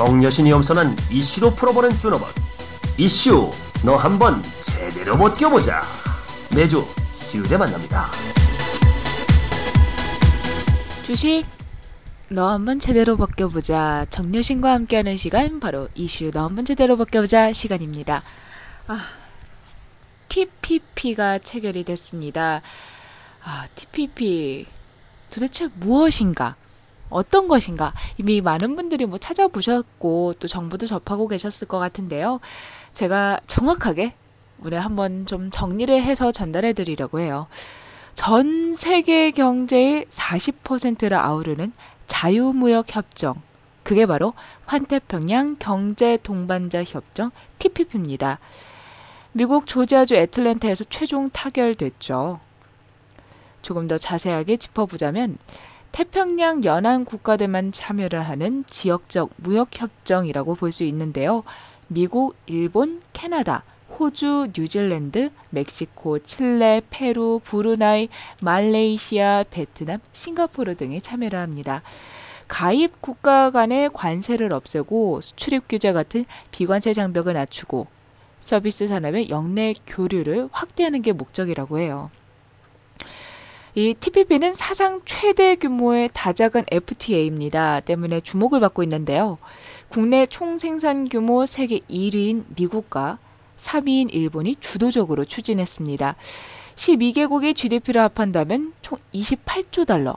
정여신이 엄선한 이슈로 풀어보는 준업원 이슈 너 한번 제대로 벗겨보자 매주 수요일에 만납니다. 주식 너 한번 제대로 벗겨보자 정여신과 함께하는 시간 바로 이슈 너 한번 제대로 벗겨보자 시간입니다. 아, TPP가 체결이 됐습니다. 아, TPP 도대체 무엇인가? 어떤 것인가? 이미 많은 분들이 뭐 찾아보셨고 또 정보도 접하고 계셨을 것 같은데요. 제가 정확하게 오늘 한번 좀 정리를 해서 전달해 드리려고 해요. 전 세계 경제의 40%를 아우르는 자유무역 협정. 그게 바로 환태평양 경제 동반자 협정 TPP입니다. 미국 조지아주 애틀랜타에서 최종 타결됐죠. 조금 더 자세하게 짚어보자면 태평양 연안 국가들만 참여를 하는 지역적 무역협정이라고 볼 수 있는데요. 미국, 일본, 캐나다, 호주, 뉴질랜드, 멕시코, 칠레, 페루, 부르나이, 말레이시아, 베트남, 싱가포르 등이 참여를 합니다. 가입 국가 간의 관세를 없애고 수출입 규제 같은 비관세 장벽을 낮추고 서비스 산업의 영내 교류를 확대하는 게 목적이라고 해요. 이 TPP는 사상 최대 규모의 다작은 FTA입니다. 때문에 주목을 받고 있는데요. 국내 총 생산 규모 세계 1위인 미국과 3위인 일본이 주도적으로 추진했습니다. 12개국의 GDP를 합한다면 총 28조 달러,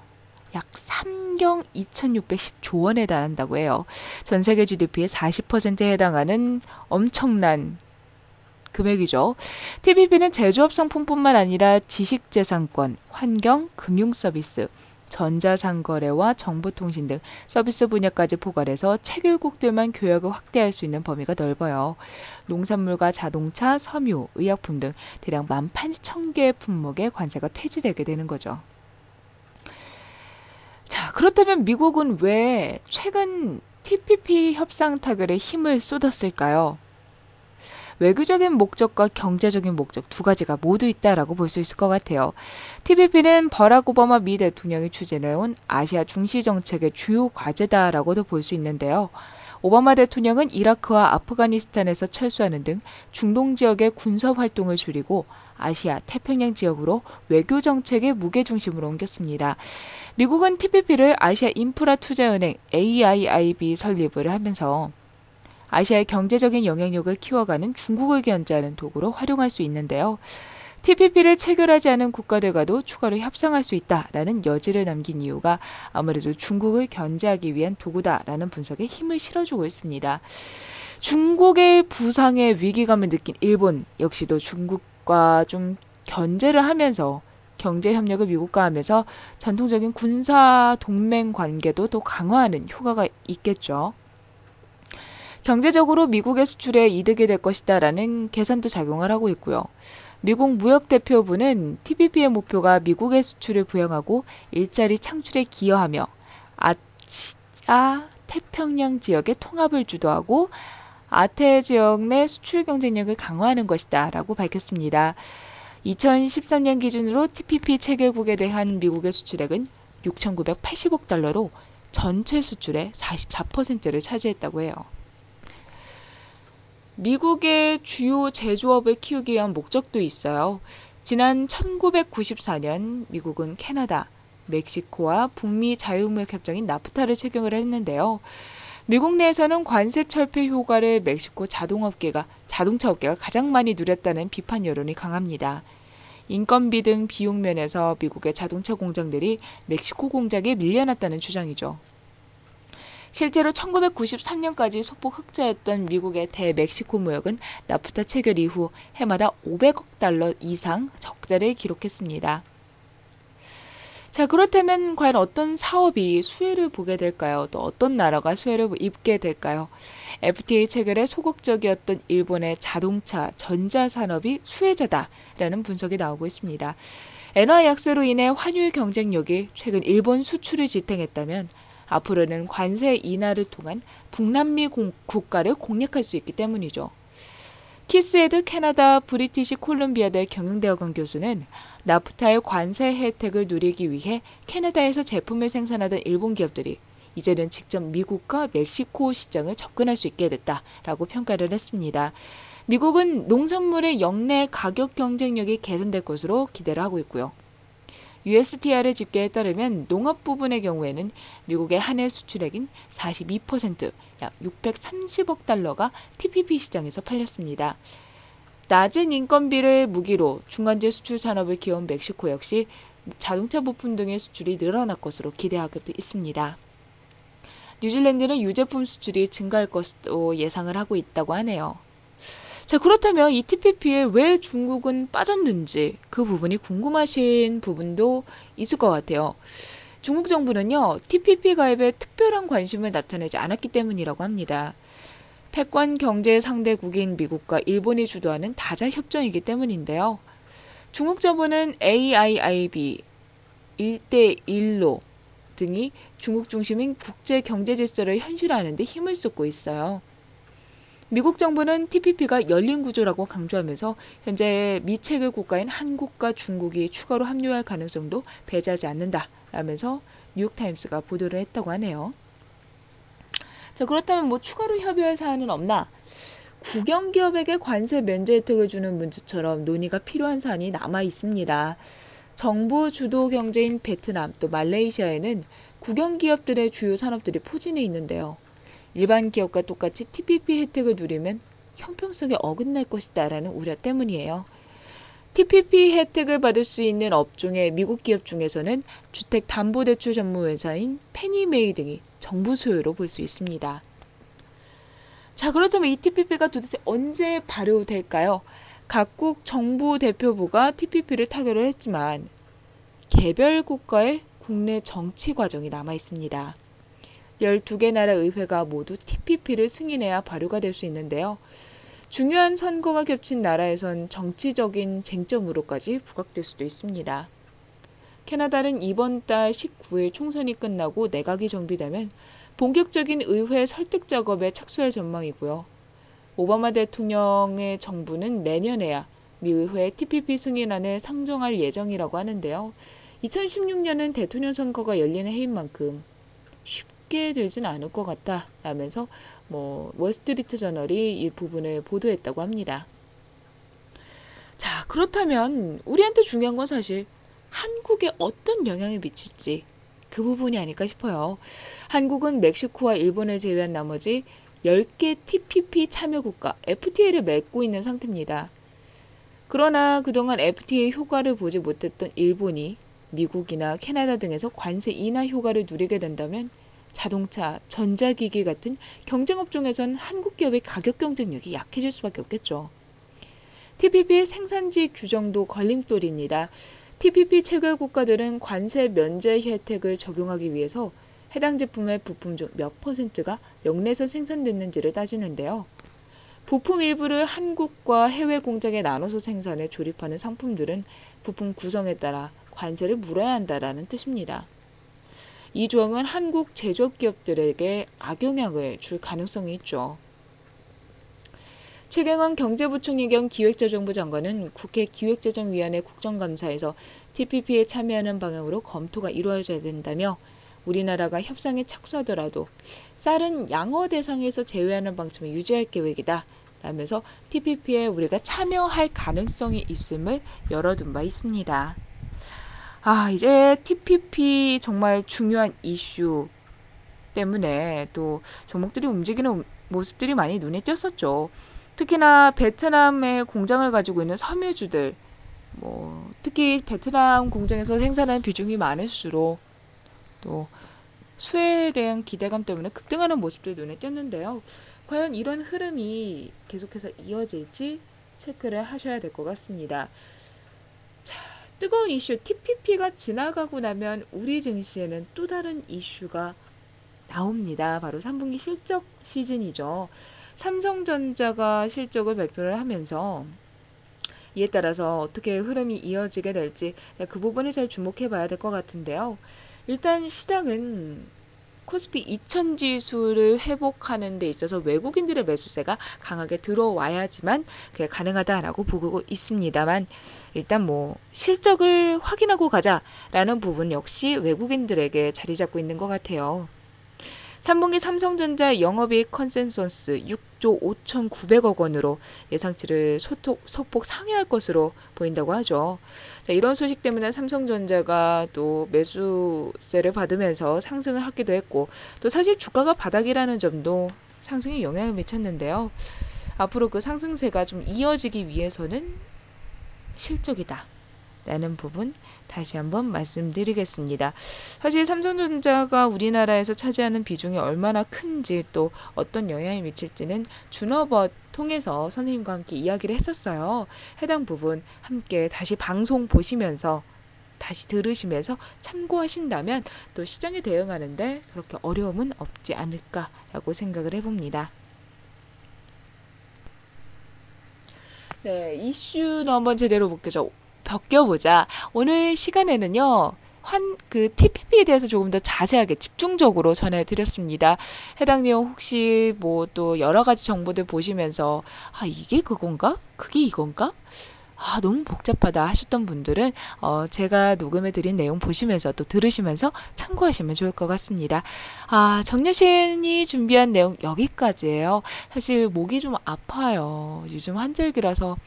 약 3경 2610조 원에 달한다고 해요. 전 세계 GDP의 40%에 해당하는 엄청난 금액이죠. TPP는 제조업 상품뿐만 아니라 지식재산권, 환경, 금융서비스, 전자상거래와 정보통신 등 서비스 분야까지 포괄해서 체결국들만 교역을 확대할 수 있는 범위가 넓어요. 농산물과 자동차, 섬유, 의약품 등 대략 18,000개 품목의 관세가 폐지되게 되는 거죠. 자, 그렇다면 미국은 왜 최근 TPP 협상 타결에 힘을 쏟았을까요? 외교적인 목적과 경제적인 목적 두 가지가 모두 있다라고 볼 수 있을 것 같아요. TPP는 버락 오바마 미 대통령이 추진해온 아시아 중시 정책의 주요 과제다라고도 볼 수 있는데요. 오바마 대통령은 이라크와 아프가니스탄에서 철수하는 등 중동 지역의 군사 활동을 줄이고 아시아 태평양 지역으로 외교 정책의 무게 중심으로 옮겼습니다. 미국은 TPP를 아시아 인프라 투자은행 AIIB 설립을 하면서 아시아의 경제적인 영향력을 키워가는 중국을 견제하는 도구로 활용할 수 있는데요. TPP를 체결하지 않은 국가들과도 추가로 협상할 수 있다라는 여지를 남긴 이유가 아무래도 중국을 견제하기 위한 도구다라는 분석에 힘을 실어주고 있습니다. 중국의 부상에 위기감을 느낀 일본 역시도 중국과 좀 견제를 하면서 경제 협력을 미국과 하면서 전통적인 군사 동맹 관계도 더 강화하는 효과가 있겠죠. 경제적으로 미국의 수출에 이득이 될 것이다라는 계산도 작용을 하고 있고요. 미국 무역대표부는 TPP의 목표가 미국의 수출을 부양하고 일자리 창출에 기여하며 아시아 태평양 지역의 통합을 주도하고 아태 지역 내 수출 경쟁력을 강화하는 것이다 라고 밝혔습니다. 2013년 기준으로 TPP 체결국에 대한 미국의 수출액은 6,980억 달러로 전체 수출의 44%를 차지했다고 해요. 미국의 주요 제조업을 키우기 위한 목적도 있어요. 지난 1994년 미국은 캐나다, 멕시코와 북미 자유무역 협정인 나프타를 체결을 했는데요. 미국 내에서는 관세 철폐 효과를 멕시코 자동업계가 자동차 업계가 가장 많이 누렸다는 비판 여론이 강합니다. 인건비 등 비용 면에서 미국의 자동차 공장들이 멕시코 공장에 밀려났다는 주장이죠. 실제로 1993년까지 소폭 흑자였던 미국의 대멕시코 무역은 나프타 체결 이후 해마다 500억 달러 이상 적자를 기록했습니다. 자, 그렇다면 과연 어떤 사업이 수혜를 보게 될까요? 또 어떤 나라가 수혜를 입게 될까요? FTA 체결에 소극적이었던 일본의 자동차, 전자산업이 수혜자다라는 분석이 나오고 있습니다. 엔화 약세로 인해 환율 경쟁력이 최근 일본 수출을 지탱했다면 앞으로는 관세 인하를 통한 북남미 공, 국가를 공략할 수 있기 때문이죠. 키스 헤드 캐나다 브리티시 콜롬비아대 경영대학원 교수는 나프타의 관세 혜택을 누리기 위해 캐나다에서 제품을 생산하던 일본 기업들이 이제는 직접 미국과 멕시코 시장을 접근할 수 있게 됐다라고 평가를 했습니다. 미국은 농산물의 역내 가격 경쟁력이 개선될 것으로 기대를 하고 있고요. USTR의 집계에 따르면 농업 부분의 경우에는 미국의 한 해 수출액인 42%, 약 630억 달러가 TPP 시장에서 팔렸습니다. 낮은 인건비를 무기로 중간재 수출 산업을 키운 멕시코 역시 자동차 부품 등의 수출이 늘어날 것으로 기대하고 있습니다. 뉴질랜드는 유제품 수출이 증가할 것으로 예상을 하고 있다고 하네요. 자, 그렇다면 이 TPP에 왜 중국은 빠졌는지 그 부분이 궁금하신 부분도 있을 것 같아요. 중국 정부는요, TPP 가입에 특별한 관심을 나타내지 않았기 때문이라고 합니다. 패권 경제 상대국인 미국과 일본이 주도하는 다자 협정이기 때문인데요. 중국 정부는 AIIB 1대1로 등이 중국 중심인 국제 경제 질서를 현실화하는 데 힘을 쏟고 있어요. 미국 정부는 TPP가 열린 구조라고 강조하면서 현재 미체계 국가인 한국과 중국이 추가로 합류할 가능성도 배제하지 않는다라면서 뉴욕타임스가 보도를 했다고 하네요. 자, 그렇다면 뭐 추가로 협의할 사안은 없나? 국영 기업에게 관세 면제 혜택을 주는 문제처럼 논의가 필요한 사안이 남아 있습니다. 정부 주도 경제인 베트남 또 말레이시아에는 국영 기업들의 주요 산업들이 포진해 있는데요. 일반 기업과 똑같이 TPP 혜택을 누리면 형평성에 어긋날 것이다 라는 우려 때문이에요. TPP 혜택을 받을 수 있는 업종의 미국 기업 중에서는 주택담보대출 전문 회사인 페니메이 등이 정부 소유로 볼 수 있습니다. 자, 그렇다면 이 TPP가 도대체 언제 발효될까요? 각국 정부 대표부가 TPP를 타결을 했지만 개별 국가의 국내 정치 과정이 남아 있습니다. 12개 나라 의회가 모두 TPP를 승인해야 발효가 될 수 있는데요. 중요한 선거가 겹친 나라에선 정치적인 쟁점으로까지 부각될 수도 있습니다. 캐나다는 이번 달 19일 총선이 끝나고 내각이 정비되면 본격적인 의회 설득 작업에 착수할 전망이고요. 오바마 대통령의 정부는 내년에야 미 의회 TPP 승인안을 상정할 예정이라고 하는데요. 2016년은 대통령 선거가 열리는 해인 만큼 쉽게 되진 않을 것 같다 라면서 뭐 월스트리트 저널이 이 부분을 보도했다고 합니다. 자, 그렇다면 우리한테 중요한 건 사실 한국에 어떤 영향을 미칠지 그 부분이 아닐까 싶어요. 한국은 멕시코와 일본을 제외한 나머지 10개 TPP 참여 국가 FTA를 맺고 있는 상태입니다. 그러나 그동안 FTA 효과를 보지 못했던 일본이 미국이나 캐나다 등에서 관세 인하 효과를 누리게 된다면 자동차, 전자기기 같은 경쟁업종에선 한국 기업의 가격 경쟁력이 약해질 수밖에 없겠죠. TPP 생산지 규정도 걸림돌입니다. TPP 체결 국가들은 관세 면제 혜택을 적용하기 위해서 해당 제품의 부품 중 몇 퍼센트가 영내에서 생산됐는지를 따지는데요. 부품 일부를 한국과 해외 공장에 나눠서 생산해 조립하는 상품들은 부품 구성에 따라 관세를 물어야 한다라는 뜻입니다. 이 조항은 한국 제조업 기업들에게 악영향을 줄 가능성이 있죠. 최경환 경제부총리 겸 기획재정부 장관은 국회 기획재정위원회 국정감사에서 TPP에 참여하는 방향으로 검토가 이루어져야 된다며 우리나라가 협상에 착수하더라도 쌀은 양어 대상에서 제외하는 방침을 유지할 계획이다. 라면서 TPP에 우리가 참여할 가능성이 있음을 열어둔 바 있습니다. 아, 이제 TPP 정말 중요한 이슈 때문에 또 종목들이 움직이는 모습들이 많이 눈에 띄었었죠. 특히나 베트남의 공장을 가지고 있는 섬유주들, 뭐, 특히 베트남 공장에서 생산하는 비중이 많을수록 또 수혜에 대한 기대감 때문에 급등하는 모습들이 눈에 띄었는데요. 과연 이런 흐름이 계속해서 이어질지 체크를 하셔야 될 것 같습니다. 뜨거운 이슈 TPP가 지나가고 나면 우리 증시에는 또 다른 이슈가 나옵니다. 바로 3분기 실적 시즌이죠. 삼성전자가 실적을 발표를 하면서 이에 따라서 어떻게 흐름이 이어지게 될지 그 부분을 잘 주목해 봐야 될 것 같은데요. 일단 시장은 코스피 2000 지수를 회복하는 데 있어서 외국인들의 매수세가 강하게 들어와야지만 그게 가능하다라고 보고 있습니다만 일단 뭐 실적을 확인하고 가자라는 부분 역시 외국인들에게 자리 잡고 있는 것 같아요. 3분기 삼성전자 영업이익 컨센서스 6조 5,900억 원으로 예상치를 소폭, 소폭 상회할 것으로 보인다고 하죠. 자, 이런 소식 때문에 삼성전자가 또 매수세를 받으면서 상승을 하기도 했고 또 사실 주가가 바닥이라는 점도 상승에 영향을 미쳤는데요. 앞으로 그 상승세가 좀 이어지기 위해서는 실적이다. 라는 부분 다시 한번 말씀드리겠습니다. 사실 삼성전자가 우리나라에서 차지하는 비중이 얼마나 큰지 또 어떤 영향이 미칠지는 준업어 통해서 선생님과 함께 이야기를 했었어요. 해당 부분 함께 다시 방송 보시면서 다시 들으시면서 참고하신다면 또 시장에 대응하는데 그렇게 어려움은 없지 않을까라고 생각을 해봅니다. 네, 이슈도 한번 제대로 볼게요. 벗겨보자. 오늘 시간에는요, 환, 그, TPP에 대해서 조금 더 자세하게 집중적으로 전해드렸습니다. 해당 내용 혹시 뭐 또 여러 가지 정보들 보시면서, 아, 이게 그건가? 그게 이건가? 아, 너무 복잡하다 하셨던 분들은, 어, 제가 녹음해 드린 내용 보시면서 또 들으시면서 참고하시면 좋을 것 같습니다. 아, 정여신이 준비한 내용 여기까지예요. 사실 목이 좀 아파요. 요즘 환절기라서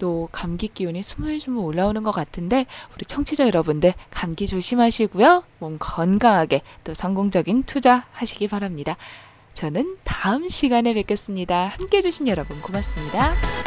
또 감기 기운이 스물스물 올라오는 것 같은데 우리 청취자 여러분들 감기 조심하시고요. 몸 건강하게 또 성공적인 투자 하시기 바랍니다. 저는 다음 시간에 뵙겠습니다. 함께 해주신 여러분 고맙습니다.